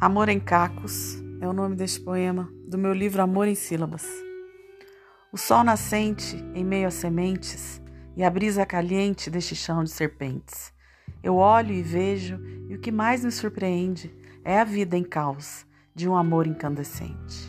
Amor em Cacos é o nome deste poema do meu livro Amor em Sílabas. O sol nascente em meio a sementes e a brisa caliente deste chão de serpentes. Eu olho e vejo, e o que mais me surpreende é a vida em caos de um amor incandescente.